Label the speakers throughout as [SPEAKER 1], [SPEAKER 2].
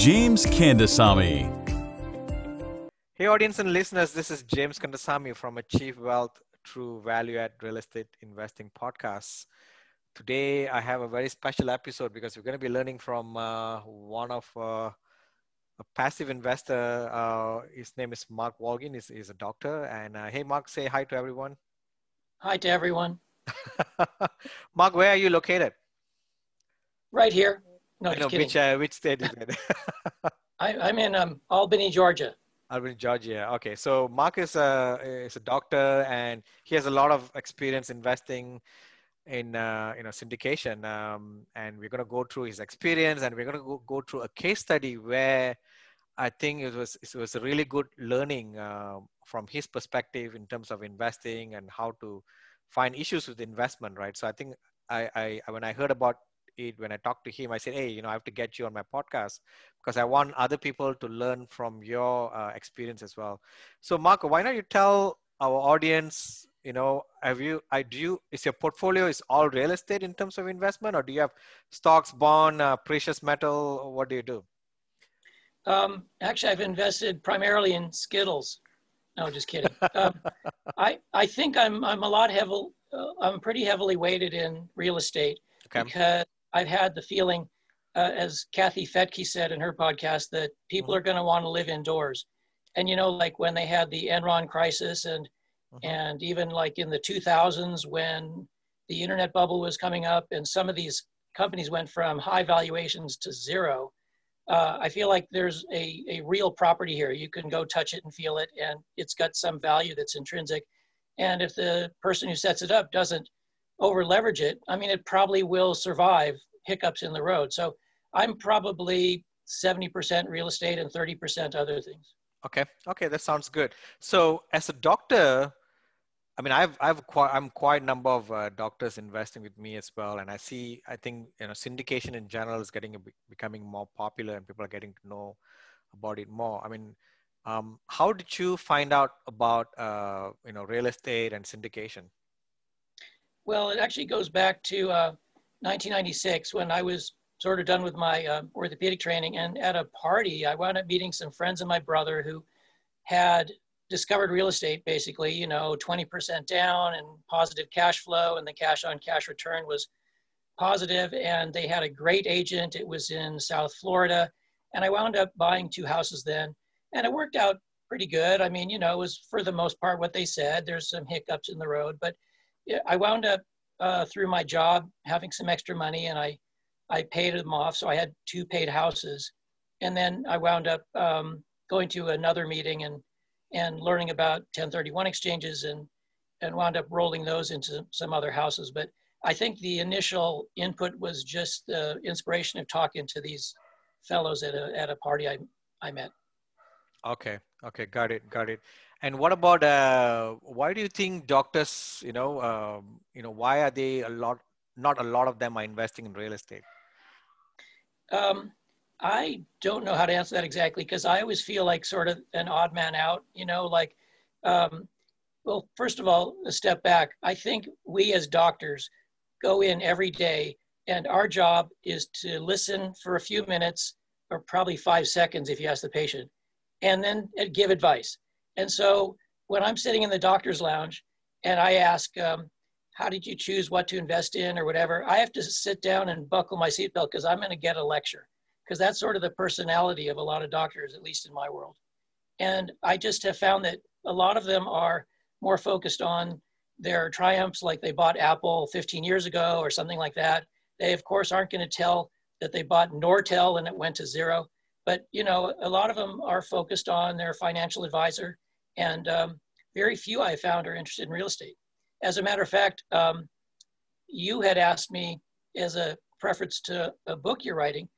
[SPEAKER 1] James Kandasamy.
[SPEAKER 2] Hey, audience and listeners, this is James Kandasamy from Achieve Wealth Through Value Add Real Estate Investing Podcasts. Today, I have a very special episode because we're going to be learning from uh, one of uh, a passive investor. Uh, his name is Mark Wolgin. He's, he's a doctor. And uh, hey, Mark, say hi to everyone.
[SPEAKER 3] Hi to everyone.
[SPEAKER 2] Mark, where are you located?
[SPEAKER 3] Right here. No,
[SPEAKER 2] know, which, uh, which state is it?
[SPEAKER 3] I, I'm in um, Albany, Georgia.
[SPEAKER 2] Albany, Georgia. Okay, so Mark is a is a doctor, and he has a lot of experience investing in uh, you know syndication. Um, and we're going to go through his experience, and we're going to go, go through a case study where I think it was it was a really good learning uh, from his perspective in terms of investing and how to find issues with investment. Right. So I think I, I when I heard about it when I talked to him, I said, hey, you know, I have to get you on my podcast because I want other people to learn from your uh, experience as well. So, Marco, why don't you tell our audience, you know, have you, I do you, is your portfolio is all real estate in terms of investment, or do you have stocks, bond, uh, precious metal? What do you do?
[SPEAKER 3] Um, actually, I've invested primarily in Skittles. No, just kidding. um, I I think I'm I'm a lot heavy. Uh, I'm pretty heavily weighted in real estate
[SPEAKER 2] Okay.
[SPEAKER 3] because I've had the feeling, uh, as Kathy Fetke said in her podcast, that people
[SPEAKER 2] Mhm.
[SPEAKER 3] are going to want to live indoors. And you know, like when they had the Enron crisis, and
[SPEAKER 2] Mhm.
[SPEAKER 3] and even like in the 2000s when the internet bubble was coming up, and some of these companies went from high valuations to zero. Uh, I feel like there's a, a real property here. You can go touch it and feel it, and it's got some value that's intrinsic. And if the person who sets it up doesn't over leverage it, I mean, it probably will survive hiccups in the road. So I'm probably 70% real estate and 30% other things.
[SPEAKER 2] Okay. Okay. That sounds good. So, as a doctor, I mean, I've I've quite I'm quite a number of uh, doctors investing with me as well, and I see I think you know syndication in general is getting becoming more popular, and people are getting to know about it more. I mean, um, how did you find out about uh, you know real estate and syndication?
[SPEAKER 3] Well, it actually goes back to uh, 1996 when I was sort of done with my uh, orthopedic training. And at a party, I wound up meeting some friends of my brother who had discovered real estate basically, you know, 20% down and positive cash flow, and the cash on cash return was positive, And they had a great agent. It was in South Florida. And I wound up buying two houses then. And it worked out pretty good. I mean, you know, it was for the most part what they said. There's some hiccups in the road, but I wound up uh, through my job having some extra money and I, I paid them off. So I had two paid houses. And then I wound up um, going to another meeting and, and learning about 1031 exchanges and, and wound up rolling those into some other houses. But I think the initial input was just the inspiration of talking to these fellows at a, at a party I, I met.
[SPEAKER 2] Okay. Okay. Got it. Got it. And what about uh, why do you think doctors, you know, um, you know, why are they a lot? Not a lot of them are investing in real estate.
[SPEAKER 3] Um, I don't know how to answer that exactly because I always feel like sort of an odd man out, you know, like, um, well, first of all, a step back. I think we as doctors go in every day and our job is to listen for a few minutes or probably five seconds if you ask the patient and then give advice. And so when I'm sitting in the doctor's lounge and I ask, um, how did you choose what to invest in or whatever, I have to sit down and buckle my seatbelt because I'm going to get a lecture because that's sort of the personality of a lot of doctors, at least in my world. And I just have found that a lot of them are more focused on their triumphs, like they bought Apple 15 years ago or something like that. They, of course, aren't going to tell that they bought Nortel and it went to zero. But you know, a lot of them are focused on their financial advisor, and um, very few I found are interested in real estate. As a matter of fact, um, you had asked me as a preference to a book you're writing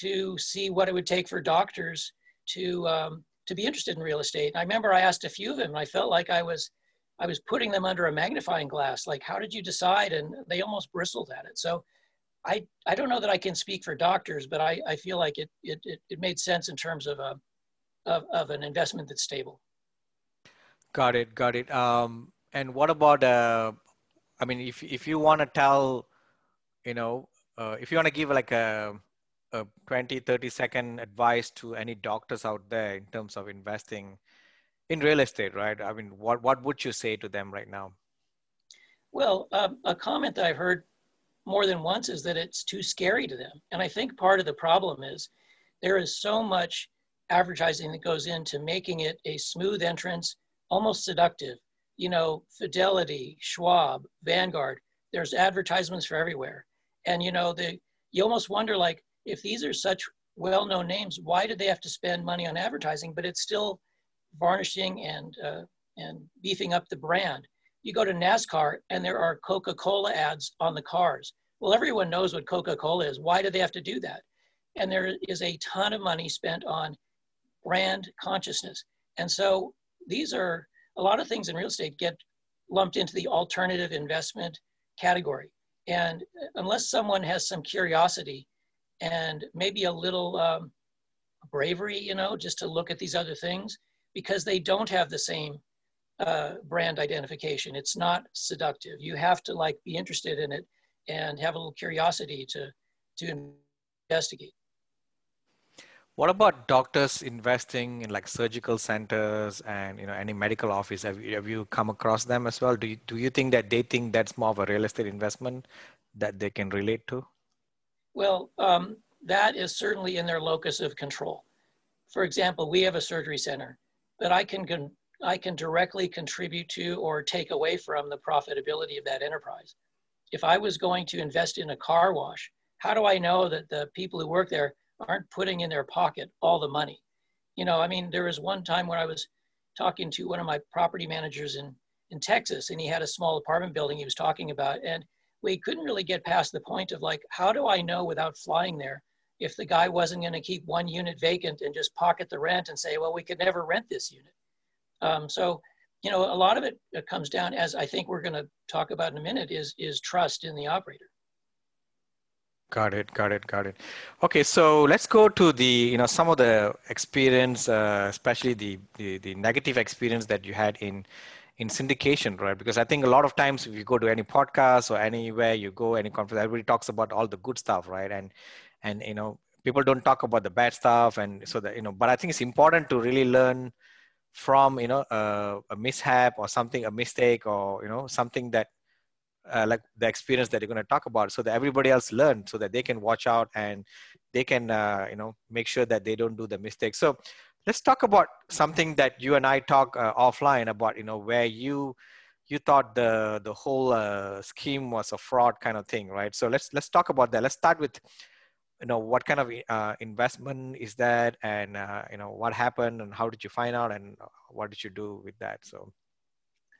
[SPEAKER 3] to see what it would take for doctors to um, to be interested in real estate. I remember I asked a few of them, and I felt like I was I was putting them under a magnifying glass. Like, how did you decide? And they almost bristled at it. So I, I don't know that I can speak for doctors, but I, I feel like it, it, it, it made sense in terms of, a, of, of an investment that's stable.
[SPEAKER 2] Got it. Got it. Um, and what about, uh, I mean, if, if you want to tell, you know, uh, if you want to give like a, a 20, 30 second advice to any doctors out there in terms of investing, in real estate, right? I mean, what, what would you say to them right now?
[SPEAKER 3] Well, um, a comment that I've heard more than once is that it's too scary to them. And I think part of the problem is there is so much advertising that goes into making it a smooth entrance, almost seductive. You know, Fidelity, Schwab, Vanguard, there's advertisements for everywhere. And, you know, the, you almost wonder like, if these are such well known names, why did they have to spend money on advertising? But it's still varnishing and, uh, and beefing up the brand. You go to NASCAR and there are Coca Cola ads on the cars. Well, everyone knows what Coca Cola is. Why do they have to do that? And there is a ton of money spent on brand consciousness. And so these are a lot of things in real estate get lumped into the alternative investment category. And unless someone has some curiosity and maybe a little um, bravery, you know, just to look at these other things, because they don't have the same uh, brand identification. It's not seductive. You have to like be interested in it and have a little curiosity to to investigate.
[SPEAKER 2] What about doctors investing in like surgical centers and you know any medical office? Have you, have you come across them as well? Do you, do you think that they think that's more of a real estate investment that they can relate to?
[SPEAKER 3] Well, um, that is certainly in their locus of control. For example, we have a surgery center that I can, con- I can directly contribute to or take away from the profitability of that enterprise. If I was going to invest in a car wash, how do I know that the people who work there aren't putting in their pocket all the money? You know, I mean, there was one time when I was talking to one of my property managers in, in Texas, and he had a small apartment building he was talking about. And we couldn't really get past the point of like, how do I know without flying there if the guy wasn't going to keep one unit vacant and just pocket the rent and say, well, we could never rent this unit. Um, so, you know, a lot of it comes down, as I think we're going to talk about in a minute, is is trust in the operator.
[SPEAKER 2] Got it, got it, got it. Okay, so let's go to the you know some of the experience, uh, especially the, the the negative experience that you had in in syndication, right? Because I think a lot of times if you go to any podcast or anywhere you go, any conference, everybody talks about all the good stuff, right? And and you know people don't talk about the bad stuff and so that you know but i think it's important to really learn from you know a mishap or something a mistake or you know something that uh, like the experience that you're going to talk about so that everybody else learn so that they can watch out and they can uh, you know make sure that they don't do the mistake. So let's talk about something that you and i talk uh, offline about you know where you you thought the the whole uh, scheme was a fraud kind of thing right? So let's let's talk about that. Let's start with you know what kind of uh, investment is that? And uh, you know what happened and how did you find out and what did you do with that? So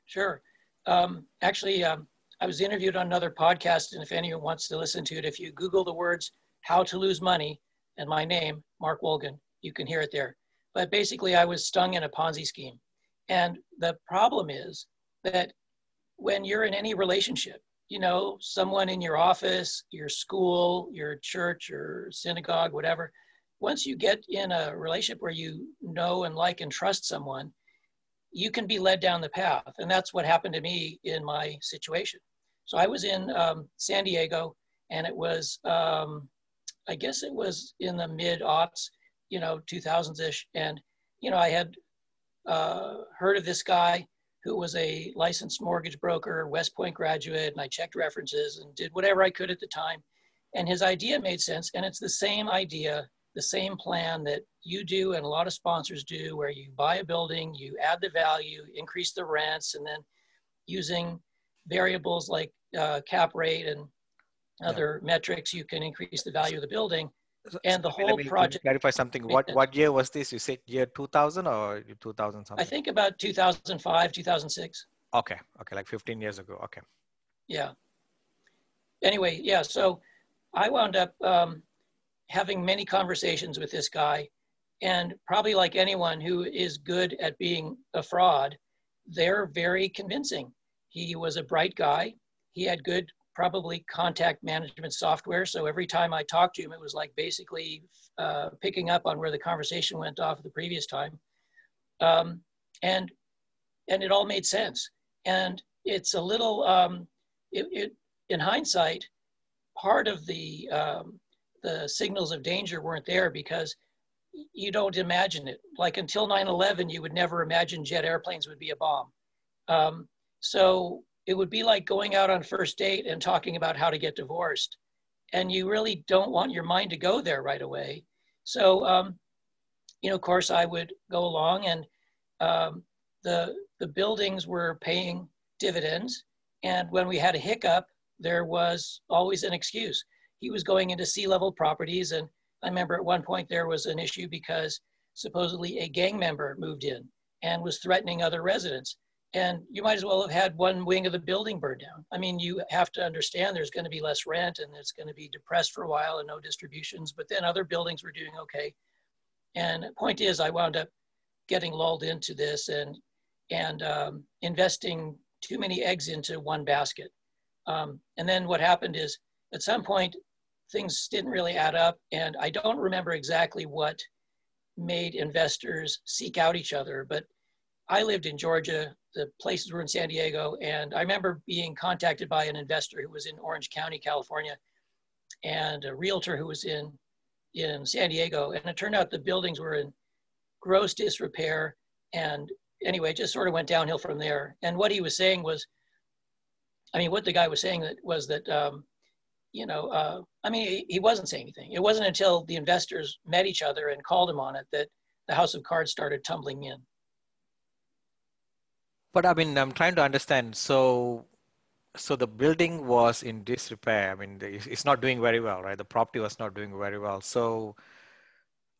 [SPEAKER 3] sure. Um, actually um, i was interviewed on another podcast and if anyone wants to listen to it if you google the words how to lose money and my name mark wolgan you can hear it there. But basically i was stung in a ponzi scheme. And the problem is that when you're in any relationship you know, someone in your office, your school, your church or synagogue, whatever, once you get in a relationship where you know and like and trust someone, you can be led down the path. And that's what happened to me in my situation. So I was in um, San Diego and it was, um, I guess it was in the mid aughts, you know, 2000s ish. And, you know, I had uh, heard of this guy who was a licensed mortgage broker, West Point graduate, and I checked references and did whatever I could at the time. And his idea made sense. And it's the same idea, the same plan that you do and a lot of sponsors do, where you buy a building, you add the value, increase the rents, and then using variables like uh, cap rate and other yeah. metrics, you can increase the value of the building and the whole project.
[SPEAKER 2] Clarify something. What what year was this? You said year 2000 or 2000 something?
[SPEAKER 3] I think about 2005, 2006.
[SPEAKER 2] Okay, okay, like 15 years ago. Okay.
[SPEAKER 3] Yeah. Anyway, yeah. So I wound up um, having many conversations with this guy, and probably like anyone who is good at being a fraud, they're very convincing. He was a bright guy. He had good, probably contact management software. So every time I talked to him, it was like basically uh, picking up on where the conversation went off the previous time. Um, and and it all made sense. And it's a little, um, it, it, in hindsight, part of the um, the signals of danger weren't there because you don't imagine it. Like until 9/11, you would never imagine jet airplanes would be a bomb. Um, so it would be like going out on first date and talking about how to get divorced, and you really don't want your mind to go there right away. So, um, you know, of course, I would go along, and um, the the buildings were paying dividends, and when we had a hiccup, there was always an excuse. He was going into C-level properties, and I remember at one point there was an issue because supposedly a gang member moved in and was threatening other residents. And you might as well have had one wing of the building burned down. I mean, you have to understand there's going to be less rent and it's going to be depressed for a while and no distributions, but then other buildings were doing okay. And point is, I wound up getting lulled into this and, and um, investing too many eggs into one basket. Um, and then what happened is at some point, things didn't really add up. And I don't remember exactly what made investors seek out each other, but I lived in Georgia, the places were in San Diego, and I remember being contacted by an investor who was in Orange County, California, and a realtor who was in, in San Diego. And it turned out the buildings were in gross disrepair. And anyway, just sort of went downhill from there. And what he was saying was, I mean, what the guy was saying that was that um, you know, uh, I mean, he, he, wasn't saying anything. It wasn't until the investors met each other and called him on it that the house of cards started tumbling in.
[SPEAKER 2] But I mean, I'm trying to understand. So, so the building was in disrepair. I mean, it's not doing very well, right? The property was not doing very well. So,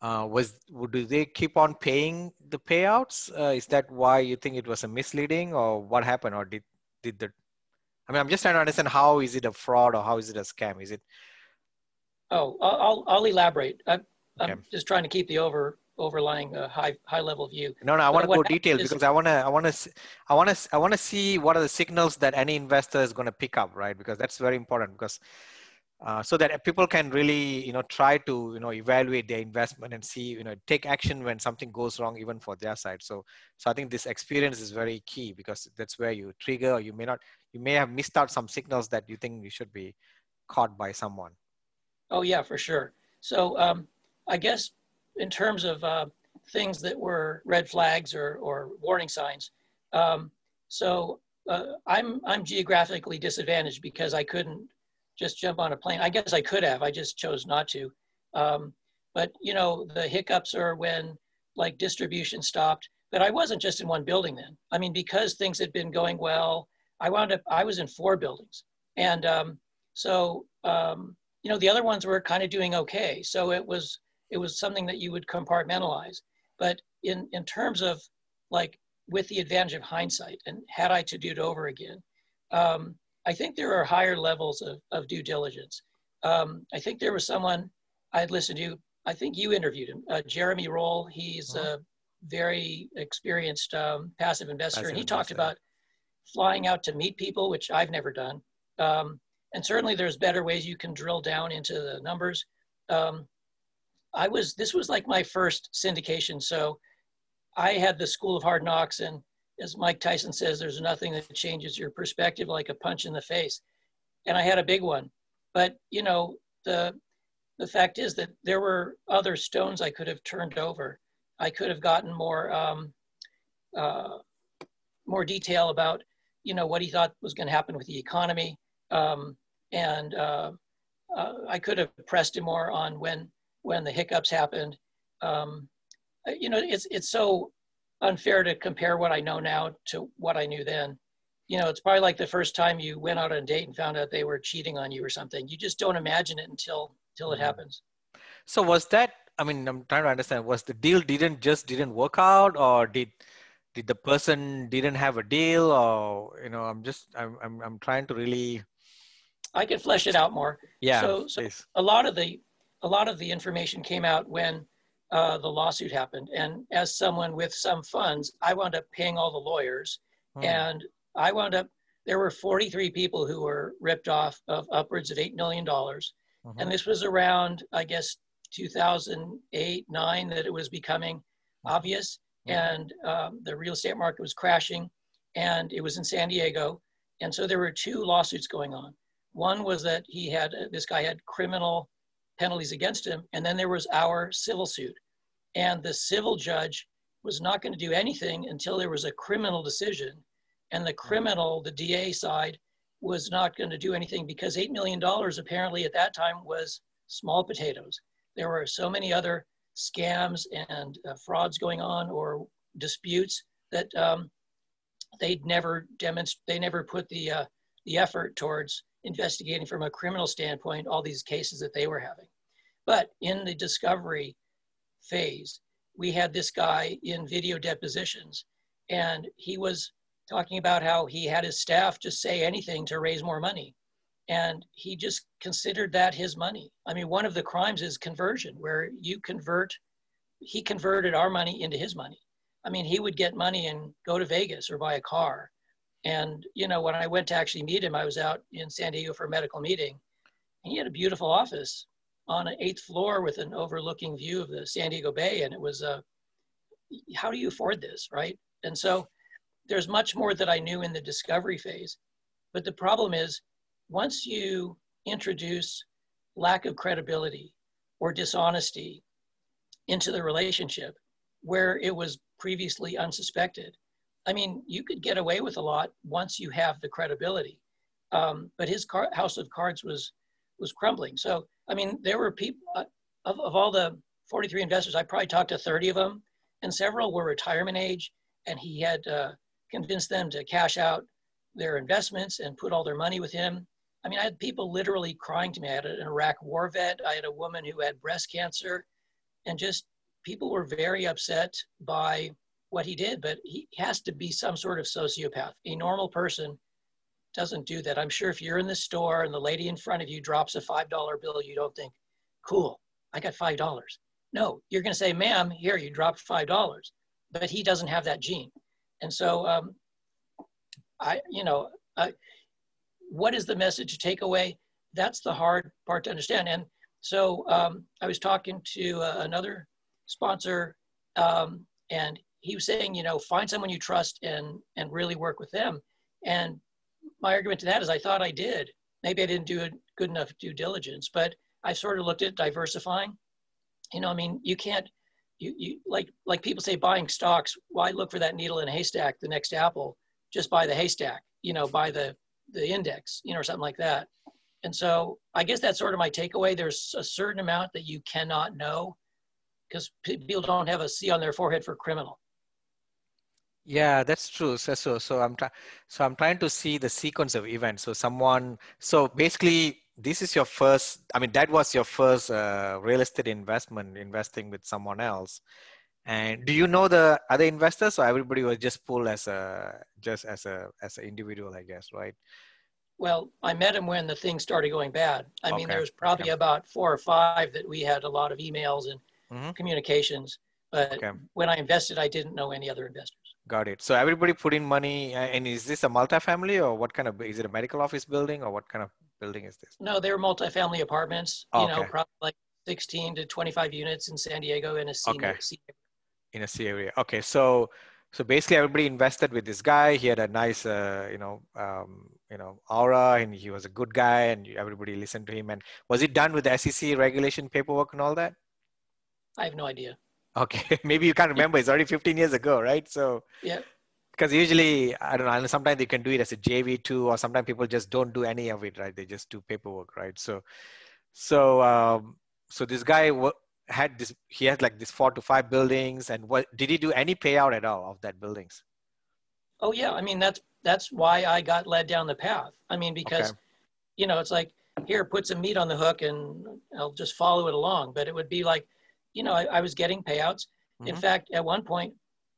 [SPEAKER 2] uh, was would do they keep on paying the payouts? Uh, is that why you think it was a misleading, or what happened, or did did the I mean, I'm just trying to understand how is it a fraud or how is it a scam? Is it?
[SPEAKER 3] Oh, I'll I'll elaborate. I'm, okay. I'm just trying to keep the over overlying a high high level view.
[SPEAKER 2] No, no, I want to go detailed because I want to I want to I want to I want to see what are the signals that any investor is going to pick up, right? Because that's very important because uh, so that people can really you know try to you know evaluate their investment and see you know take action when something goes wrong even for their side so so i think this experience is very key because that's where you trigger or you may not you may have missed out some signals that you think you should be caught by someone
[SPEAKER 3] oh yeah for sure so um, i guess in terms of uh, things that were red flags or, or warning signs um, so uh, i'm i'm geographically disadvantaged because i couldn't just jump on a plane. I guess I could have, I just chose not to. Um, but you know, the hiccups are when like distribution stopped. But I wasn't just in one building then. I mean, because things had been going well, I wound up, I was in four buildings. And um, so, um, you know, the other ones were kind of doing okay. So it was, it was something that you would compartmentalize. But in, in terms of like with the advantage of hindsight and had I to do it over again, um, I think there are higher levels of, of due diligence. Um, I think there was someone I'd listened to, I think you interviewed him, uh, Jeremy Roll. He's uh-huh. a very experienced um, passive investor, passive and he investor. talked about flying out to meet people, which I've never done. Um, and certainly there's better ways you can drill down into the numbers. Um, I was, this was like my first syndication. So I had the school of hard knocks and as Mike Tyson says, there's nothing that changes your perspective like a punch in the face. And I had a big one. But, you know, the, the fact is that there were other stones I could have turned over. I could have gotten more, um, uh, more detail about, you know, what he thought was going to happen with the economy. Um, and uh, uh, I could have pressed him more on when, when the hiccups happened. Um, you know, it's, it's so unfair to compare what I know now to what I knew then. You know, it's probably like the first time you went out on a date and found out they were cheating on you or something. You just don't imagine it until until it mm-hmm. happens.
[SPEAKER 2] So was that? I mean, I'm trying to understand. Was the deal didn't just didn't work out, or did did the person didn't have a deal, or you know, I'm just I'm I'm, I'm trying to really.
[SPEAKER 3] I can flesh it out more.
[SPEAKER 2] Yeah.
[SPEAKER 3] So, so a lot of the a lot of the information came out when uh, the lawsuit happened. And as someone with some funds, I wound up paying all the lawyers. Hmm. And I wound up, there were 43 people who were ripped off of upwards of $8 million. Mm-hmm. And this was around, I guess, 2008, nine, that it was becoming mm-hmm. obvious. Mm-hmm. And um, the real estate market was crashing. And it was in San Diego. And so there were two lawsuits going on. One was that he had, this guy had criminal penalties against him. And then there was our civil suit. And the civil judge was not going to do anything until there was a criminal decision. And the criminal, the DA side, was not going to do anything because $8 million apparently at that time was small potatoes. There were so many other scams and uh, frauds going on or disputes that um, they'd never demonstrate, they never put the, uh, the effort towards investigating from a criminal standpoint all these cases that they were having. But in the discovery phase, we had this guy in video depositions, and he was talking about how he had his staff just say anything to raise more money. And he just considered that his money. I mean, one of the crimes is conversion, where you convert, he converted our money into his money. I mean, he would get money and go to Vegas or buy a car. And, you know, when I went to actually meet him, I was out in San Diego for a medical meeting. And He had a beautiful office on an eighth floor with an overlooking view of the San Diego Bay. And it was, uh, how do you afford this, right? And so there's much more that I knew in the discovery phase. But the problem is, once you introduce lack of credibility or dishonesty into the relationship where it was previously unsuspected, I mean, you could get away with a lot once you have the credibility. Um, but his car- house of cards was was crumbling. So, I mean, there were people uh, of, of all the 43 investors, I probably talked to 30 of them, and several were retirement age, and he had uh, convinced them to cash out their investments and put all their money with him. I mean, I had people literally crying to me. I had an Iraq war vet. I had a woman who had breast cancer, and just people were very upset by what he did. But he has to be some sort of sociopath. A normal person doesn't do that. I'm sure if you're in the store and the lady in front of you drops a $5 bill, you don't think, cool, I got $5. No, you're going to say, ma'am, here, you dropped $5. But he doesn't have that gene. And so, um, I, you know, I, what is the message to take away? That's the hard part to understand. And so um, I was talking to uh, another sponsor, um, and he was saying, you know, find someone you trust and and really work with them. And my argument to that is I thought I did. Maybe I didn't do a good enough due diligence, but I sort of looked at diversifying. You know, I mean, you can't, you, you like like people say buying stocks. Why look for that needle in a haystack? The next apple, just buy the haystack. You know, buy the the index. You know, or something like that. And so I guess that's sort of my takeaway. There's a certain amount that you cannot know because people don't have a C on their forehead for criminal.
[SPEAKER 2] Yeah, that's true. So, so, so I'm trying. So I'm trying to see the sequence of events. So someone. So basically, this is your first. I mean, that was your first uh, real estate investment, investing with someone else. And do you know the other investors, or everybody was just pulled as a just as a as an individual, I guess, right?
[SPEAKER 3] Well, I met him when the thing started going bad. I okay. mean, there was probably okay. about four or five that we had a lot of emails and mm-hmm. communications. But okay. when I invested, I didn't know any other investors.
[SPEAKER 2] Got it. So everybody put in money, and is this a multifamily or what kind of? Is it a medical office building or what kind of building is this?
[SPEAKER 3] No, they're multifamily apartments. Oh, you know, probably like 16 to 25 units in San Diego in a C, okay. C
[SPEAKER 2] in a C area. Okay, so so basically everybody invested with this guy. He had a nice, uh, you know, um, you know, aura, and he was a good guy, and everybody listened to him. And was it done with the SEC regulation paperwork and all that?
[SPEAKER 3] I have no idea.
[SPEAKER 2] Okay, maybe you can't remember. It's already 15 years ago, right? So
[SPEAKER 3] yeah.
[SPEAKER 2] Because usually, I don't know. Sometimes you can do it as a JV too, or sometimes people just don't do any of it, right? They just do paperwork, right? So, so, um, so this guy had this. He had like this four to five buildings, and what did he do any payout at all of that buildings?
[SPEAKER 3] Oh yeah, I mean that's that's why I got led down the path. I mean because, okay. you know, it's like here, put some meat on the hook, and I'll just follow it along. But it would be like you know, I, I was getting payouts. Mm-hmm. In fact, at one point,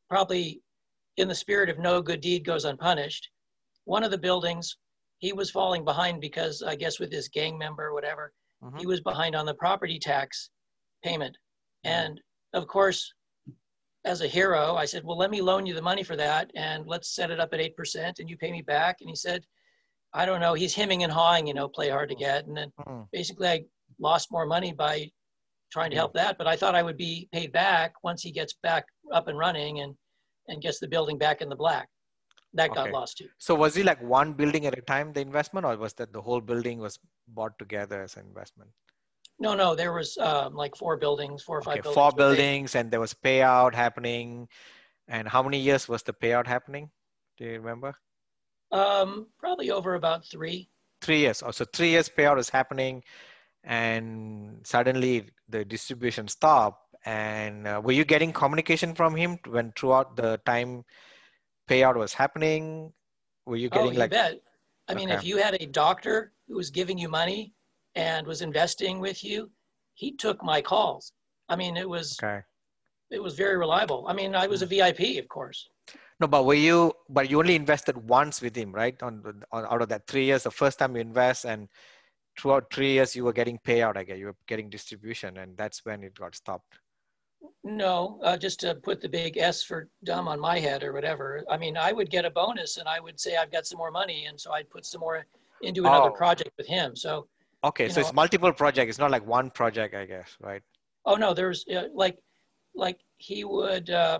[SPEAKER 3] probably in the spirit of no good deed goes unpunished, one of the buildings, he was falling behind because I guess with his gang member or whatever, mm-hmm. he was behind on the property tax payment. And of course, as a hero, I said, well, let me loan you the money for that and let's set it up at 8% and you pay me back. And he said, I don't know. He's hemming and hawing, you know, play hard to get. And then mm. basically I lost more money by trying to help that, but I thought I would be paid back once he gets back up and running and, and gets the building back in the black. That okay. got lost too.
[SPEAKER 2] So was he like one building at a time, the investment, or was that the whole building was bought together as an investment?
[SPEAKER 3] No, no, there was um, like four buildings, four or
[SPEAKER 2] okay,
[SPEAKER 3] five buildings.
[SPEAKER 2] Four buildings, and there was payout happening. And how many years was the payout happening? Do you remember?
[SPEAKER 3] Um, probably over about three.
[SPEAKER 2] Three years. Oh, so three years payout is happening, and suddenly the distribution stopped. And uh, were you getting communication from him when throughout the time payout was happening? Were you getting
[SPEAKER 3] oh, you
[SPEAKER 2] like?
[SPEAKER 3] Bet. I mean, if you had a doctor who was giving you money and was investing with you, he took my calls. I mean, it was okay. it was very reliable. I mean, I was a VIP, of course.
[SPEAKER 2] No, but were you? But you only invested once with him, right? On, on out of that three years, the first time you invest, and throughout three years, you were getting payout. I guess you were getting distribution, and that's when it got stopped.
[SPEAKER 3] No, uh, just to put the big S for dumb on my head or whatever. I mean, I would get a bonus, and I would say I've got some more money, and so I'd put some more into another oh. project with him. So
[SPEAKER 2] Okay, so know, it's multiple projects. It's not like one project, I guess, right?
[SPEAKER 3] Oh no, there's uh, like, like he would uh,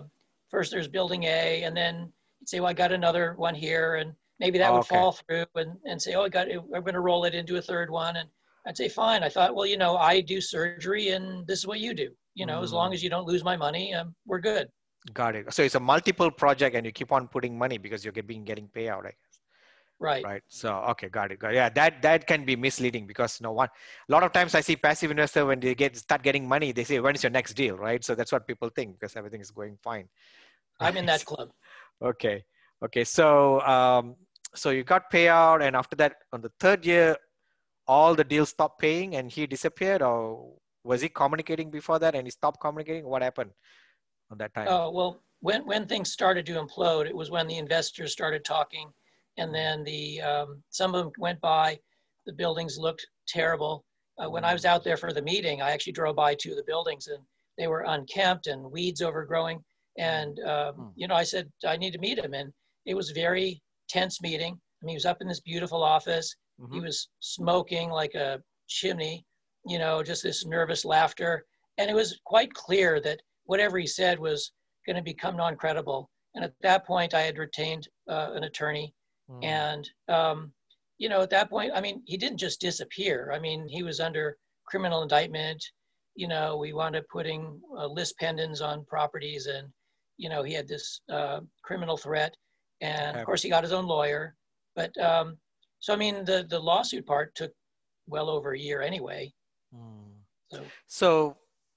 [SPEAKER 3] first there's building A, and then he'd say, "Well, I got another one here," and maybe that oh, would okay. fall through, and and say, "Oh, I got, I'm going to roll it into a third one," and I'd say, "Fine." I thought, well, you know, I do surgery, and this is what you do. You know, mm. as long mm. as you don't lose my money, um, we're good.
[SPEAKER 2] Got it. So it's a multiple project, and you keep on putting money because you're getting getting payout. Right?
[SPEAKER 3] Right.
[SPEAKER 2] Right. So okay, got it. Got it. Yeah, that that can be misleading because you know one a lot of times I see passive investor when they get start getting money, they say, when is your next deal? Right. So that's what people think because everything is going fine.
[SPEAKER 3] I'm in that club.
[SPEAKER 2] okay. Okay. So um so you got payout and after that on the third year, all the deals stopped paying and he disappeared or was he communicating before that and he stopped communicating? What happened on that time?
[SPEAKER 3] Oh well when when things started to implode, it was when the investors started talking and then the um, some of them went by. The buildings looked terrible. Uh, when I was out there for the meeting, I actually drove by two of the buildings, and they were unkempt and weeds overgrowing. And um, hmm. you know, I said I need to meet him, and it was very tense meeting. I mean, he was up in this beautiful office. Mm-hmm. He was smoking like a chimney. You know, just this nervous laughter, and it was quite clear that whatever he said was going to become non-credible. And at that point, I had retained uh, an attorney Mm. And, um, you know, at that point, I mean, he didn't just disappear. I mean, he was under criminal indictment. You know, we wound up putting uh, lis pendens on properties and, you know, he had this uh, criminal threat. And of course, he got his own lawyer. But um, so, I mean, the, the lawsuit part took well over a year anyway.
[SPEAKER 2] Mm. So, so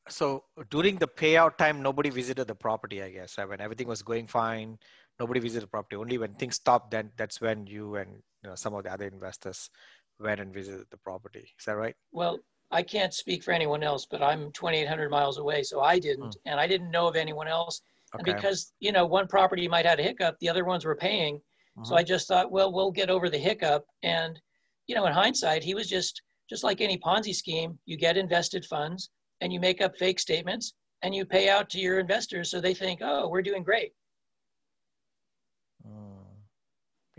[SPEAKER 2] so during the payout time nobody visited the property i guess when everything was going fine nobody visited the property. Only when things stopped, then that's when you and you know, some of the other investors went and visited the property. Is that right?
[SPEAKER 3] Well, I can't speak for anyone else, but I'm 2,800 miles away, so I didn't, hmm. and I didn't know of anyone else. Okay. And because you know one property might have a hiccup, the other ones were paying, so mm-hmm. I just thought, well, we'll get over the hiccup. And you know, in hindsight, he was just just like any Ponzi scheme. You get invested funds, and you make up fake statements, and you pay out to your investors, so they think, oh, we're doing great.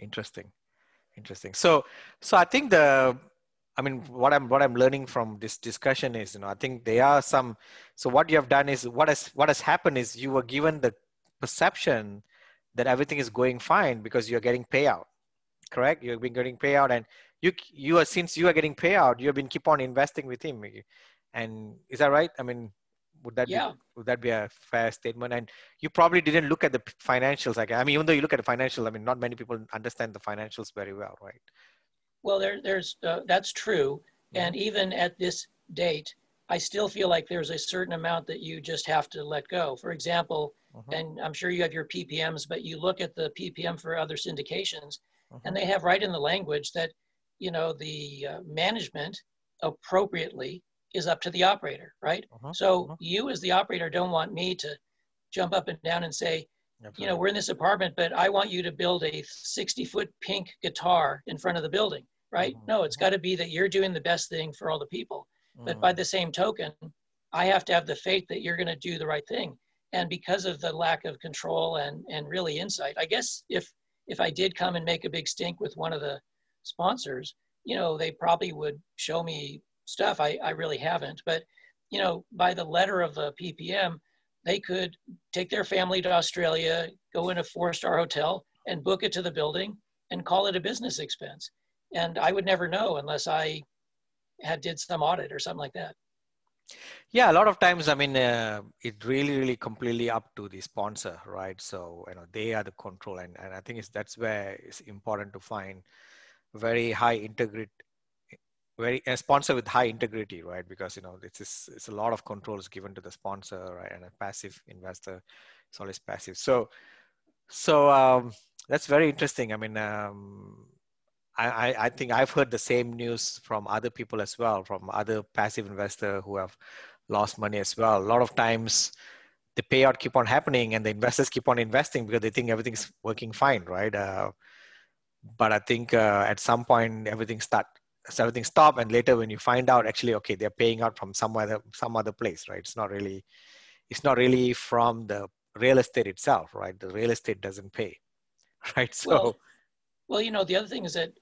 [SPEAKER 2] interesting interesting so so i think the i mean what i'm what i'm learning from this discussion is you know i think there are some so what you have done is what has what has happened is you were given the perception that everything is going fine because you're getting payout correct you've been getting payout and you you are since you are getting payout you have been keep on investing with him and is that right i mean would that yeah. be would that be a fair statement? And you probably didn't look at the financials. Like I mean, even though you look at the financials, I mean, not many people understand the financials very well, right?
[SPEAKER 3] Well, there, there's uh, that's true. And even at this date, I still feel like there's a certain amount that you just have to let go. For example, mm-hmm. and I'm sure you have your PPMs, but you look at the PPM for other syndications, mm-hmm. and they have right in the language that you know the uh, management appropriately is up to the operator, right? Uh-huh, so uh-huh. you as the operator don't want me to jump up and down and say, Absolutely. you know, we're in this apartment, but I want you to build a 60 foot pink guitar in front of the building, right? Uh-huh. No, it's uh-huh. got to be that you're doing the best thing for all the people. But by mm. the same token, I have to have the faith that you're going to do the right thing. And because of the lack of control and, and really insight, I guess if if I did come and make a big stink with one of the sponsors, you know, they probably would show me stuff. I, I really haven't. But, you know, by the letter of the PPM, they could take their family to Australia, go in a four star hotel and book it to the building and call it a business expense. And I would never know unless I had did some audit or something like that.
[SPEAKER 2] Yeah, a lot of times, I mean, uh, it really, really completely up to the sponsor, right? So, you know, they are the control. And, and I think it's, that's where it's important to find very high integrity, very a sponsor with high integrity, right? Because, you know, it's, it's, it's a lot of controls given to the sponsor, right? And a passive investor it's always passive. So, so um, that's very interesting. I mean, um, I, I think I've heard the same news from other people as well, from other passive investor who have lost money as well. A lot of times the payout keep on happening and the investors keep on investing because they think everything's working fine, right? Uh, but I think uh, at some point everything start everything stop and later when you find out actually okay they're paying out from somewhere some other place right it's not really it's not really from the real estate itself right the real estate doesn't pay right so
[SPEAKER 3] well, well you know the other thing is that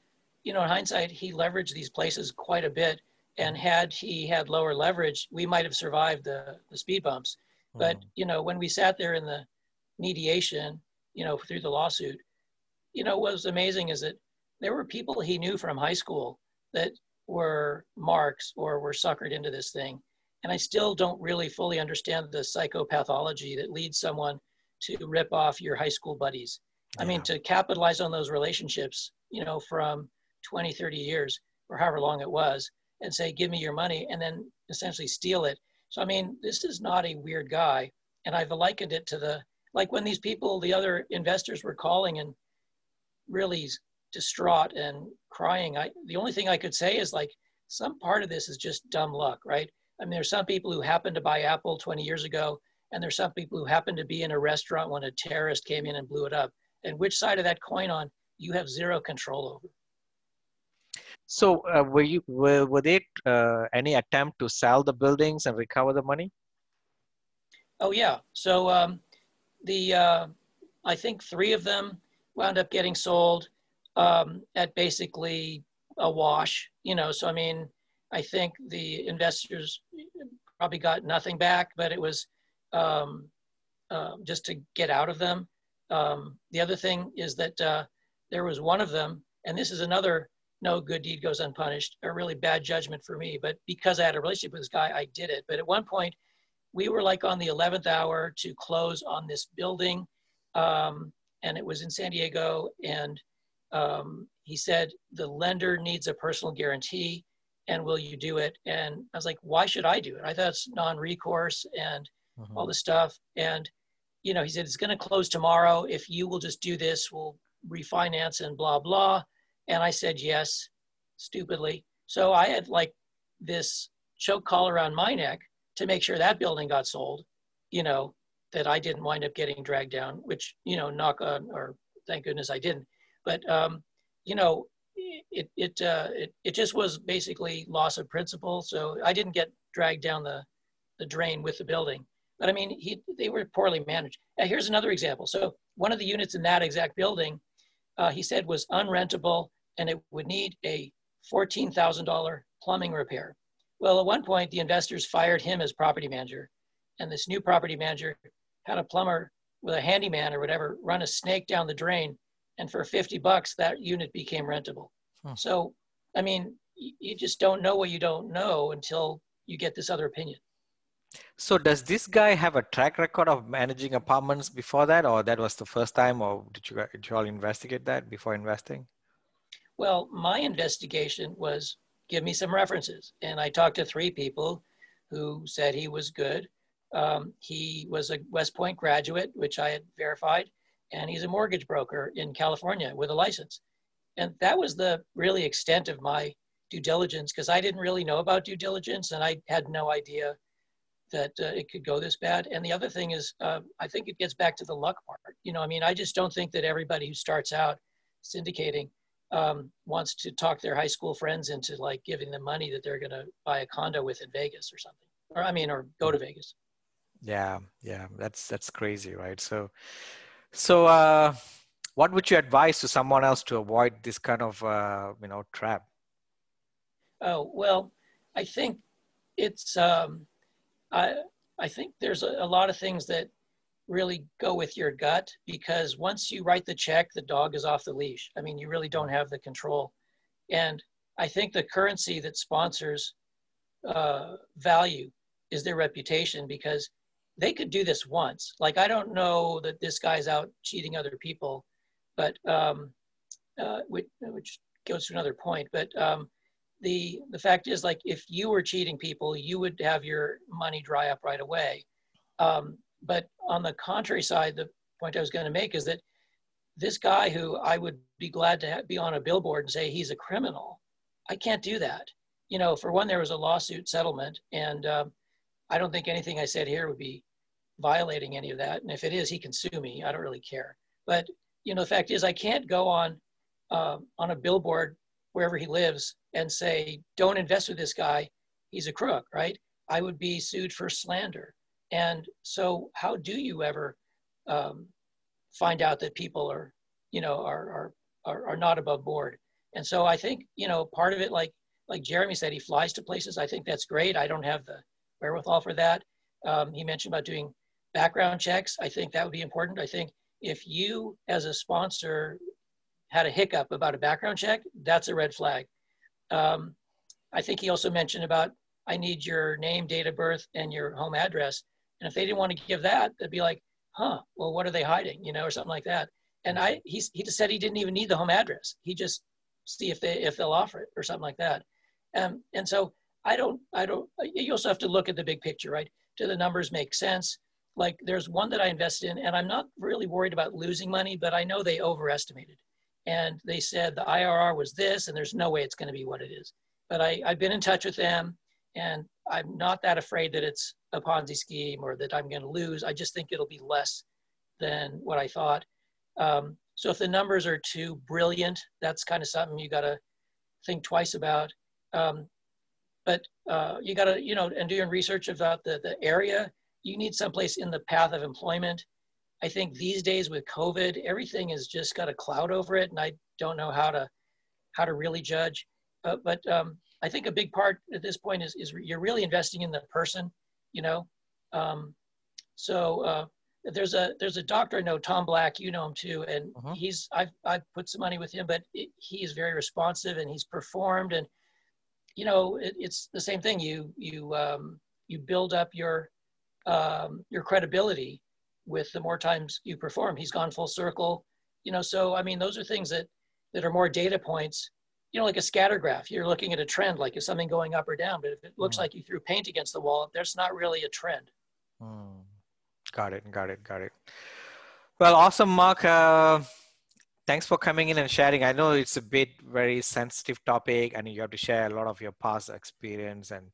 [SPEAKER 3] you know, in hindsight, he leveraged these places quite a bit. And had he had lower leverage, we might have survived the, the speed bumps. Mm. But, you know, when we sat there in the mediation, you know, through the lawsuit, you know, what was amazing is that there were people he knew from high school that were marks or were suckered into this thing. And I still don't really fully understand the psychopathology that leads someone to rip off your high school buddies. Yeah. I mean, to capitalize on those relationships, you know, from 20, 30 years or however long it was and say, give me your money and then essentially steal it. So, I mean, this is not a weird guy. And I've likened it to the, like when these people, the other investors were calling and really distraught and crying. I, the only thing I could say is like, some part of this is just dumb luck, right? I mean, there's some people who happened to buy Apple 20 years ago, and there's some people who happened to be in a restaurant when a terrorist came in and blew it up. And which side of that coin on, you have zero control over.
[SPEAKER 2] So uh, were you were, were there uh, any attempt to sell the buildings and recover the money?
[SPEAKER 3] Oh yeah. So um, the uh, I think three of them wound up getting sold um, at basically a wash. You know, so I mean, I think the investors probably got nothing back, but it was um, uh, just to get out of them. Um, the other thing is that uh, there was one of them, and this is another no good deed goes unpunished, a really bad judgment for me. But because I had a relationship with this guy, I did it. But at one point, we were like on the 11th hour to close on this building. Um, and it was in San Diego. And um, he said, the lender needs a personal guarantee. And will you do it? And I was like, why should I do it? I thought it's non recourse and uh-huh. all this stuff. And, you know, he said, it's going to close tomorrow. If you will just do this, we'll refinance and blah, blah. And I said yes, stupidly. So I had like this choke collar around my neck to make sure that building got sold, you know, that I didn't wind up getting dragged down, which, you know, knock on, or thank goodness I didn't. But, um, you know, it, it, uh, it, it just was basically loss of principle. So I didn't get dragged down the, the drain with the building. But I mean, he, they were poorly managed. Now, here's another example. So one of the units in that exact building, uh, he said was unrentable and it would need a $14,000 plumbing repair. Well, at one point, the investors fired him as property manager, and this new property manager had a plumber with a handyman or whatever run a snake down the drain, and for 50 bucks, that unit became rentable. Huh. So, I mean, you just don't know what you don't know until you get this other opinion.
[SPEAKER 2] So, does this guy have a track record of managing apartments before that, or that was the first time, or did you, did you all investigate that before investing?
[SPEAKER 3] Well, my investigation was give me some references. And I talked to three people who said he was good. Um, he was a West Point graduate, which I had verified, and he's a mortgage broker in California with a license. And that was the really extent of my due diligence because I didn't really know about due diligence and I had no idea that uh, it could go this bad. And the other thing is, uh, I think it gets back to the luck part. You know, I mean, I just don't think that everybody who starts out syndicating um, wants to talk their high school friends into like giving them money that they're going to buy a condo with in Vegas or something, or I mean, or go to Vegas.
[SPEAKER 2] Yeah, yeah, that's that's crazy, right? So, so uh, what would you advise to someone else to avoid this kind of uh, you know trap?
[SPEAKER 3] Oh well, I think it's um, I I think there's a, a lot of things that really go with your gut because once you write the check, the dog is off the leash. I mean, you really don't have the control. And I think the currency that sponsors uh, value is their reputation because they could do this once. Like, I don't know that this guy's out cheating other people, but um, uh, which, which, goes to another point. But um, the the fact is, like, if you were cheating people, you would have your money dry up right away. Um, but on the contrary side, the point I was going to make is that this guy who I would be glad to be on a billboard and say he's a criminal, I can't do that. You know, for one, there was a lawsuit settlement, and um, I don't think anything I said here would be violating any of that. And if it is, he can sue me. I don't really care. But you know, the fact is, I can't go on uh, on a billboard wherever he lives and say, "Don't invest with this guy. He's a crook." Right? I would be sued for slander. And so, how do you ever um, find out that people are, you know, are, are, are, not above board? And so, I think, you know, part of it, like, like Jeremy said, he flies to places. I think that's great. I don't have the wherewithal for that. Um, he mentioned about doing background checks. I think that would be important. I think if you, as a sponsor, had a hiccup about a background check, that's a red flag. Um, I think he also mentioned about I need your name, date of birth, and your home address. And if they didn't want to give that, they'd be like, huh, well, what are they hiding? You know, or something like that. And I, he, he just said he didn't even need the home address. He just see if they, if they'll offer it or something like that. Um, and so I don't, I don't, you also have to look at the big picture, right? Do the numbers make sense? Like there's one that I invested in and I'm not really worried about losing money, but I know they overestimated. And they said the IRR was this, and there's no way it's going to be what it is. But I, I've been in touch with them and I'm not that afraid that it's a Ponzi scheme or that I'm going to lose. I just think it'll be less than what I thought. Um, so if the numbers are too brilliant, that's kind of something you got to think twice about. Um, but uh, you got to, you know, and doing research about the, the area, you need someplace in the path of employment. I think these days with COVID, everything has just got a cloud over it, and I don't know how to how to really judge. Uh, but um, I think a big part at this point is, is you're really investing in the person, you know. Um, so uh, there's a there's a doctor I know, Tom Black. You know him too, and uh-huh. he's I've I've put some money with him, but it, he is very responsive and he's performed, and you know it, it's the same thing. You you um, you build up your um, your credibility with the more times you perform. He's gone full circle, you know. So I mean, those are things that that are more data points you know, like a scatter graph, you're looking at a trend, like is something going up or down. But if it looks mm. like you threw paint against the wall, there's not really a trend.
[SPEAKER 2] Mm. Got it, got it, got it. Well, awesome, Mark. Uh, thanks for coming in and sharing. I know it's a bit very sensitive topic, and you have to share a lot of your past experience and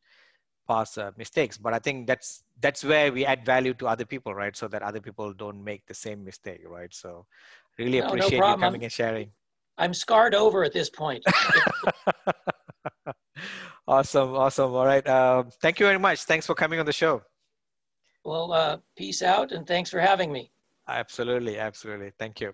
[SPEAKER 2] past uh, mistakes. But I think that's that's where we add value to other people, right? So that other people don't make the same mistake, right? So really no, appreciate no you coming and sharing.
[SPEAKER 3] I'm scarred over at this point.
[SPEAKER 2] awesome, awesome. All right. Uh, thank you very much. Thanks for coming on the show.
[SPEAKER 3] Well, uh, peace out and thanks for having me.
[SPEAKER 2] Absolutely, absolutely. Thank you.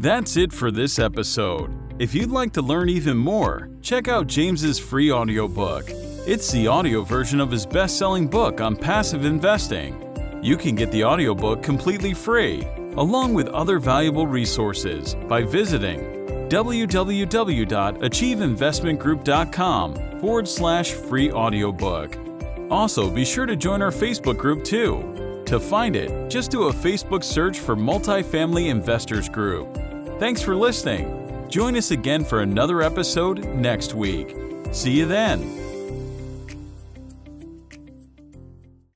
[SPEAKER 1] That's it for this episode. If you'd like to learn even more, check out James's free audiobook. It's the audio version of his best-selling book on passive investing. You can get the audiobook completely free, along with other valuable resources, by visiting www.achieveinvestmentgroup.com forward slash free audiobook. Also, be sure to join our Facebook group too. To find it, just do a Facebook search for Multifamily Investors Group. Thanks for listening. Join us again for another episode next week. See you then.